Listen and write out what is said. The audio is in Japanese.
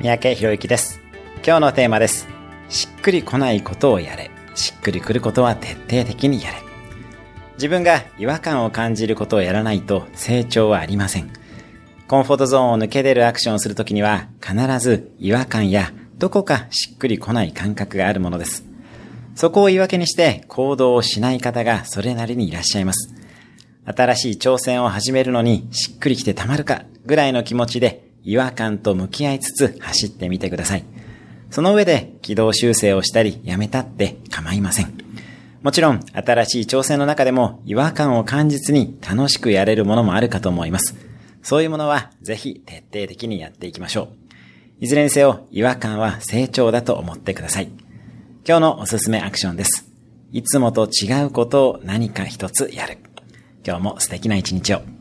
三宅博之です。今日のテーマです。しっくり来ないことをやれ。しっくり来ることは徹底的にやれ。自分が違和感を感じることをやらないと成長はありません。コンフォートゾーンを抜け出るアクションをするときには必ず違和感やどこかしっくり来ない感覚があるものです。そこを言い訳にして行動をしない方がそれなりにいらっしゃいます。新しい挑戦を始めるのにしっくりきてたまるかぐらいの気持ちで違和感と向き合いつつ走ってみてください。その上で軌道修正をしたりやめたって構いません。もちろん新しい挑戦の中でも違和感を感じずに楽しくやれるものもあるかと思います。そういうものはぜひ徹底的にやっていきましょう。いずれにせよ違和感は成長だと思ってください。今日のおすすめアクションです。いつもと違うことを何か一つやる。今日も素敵な一日を。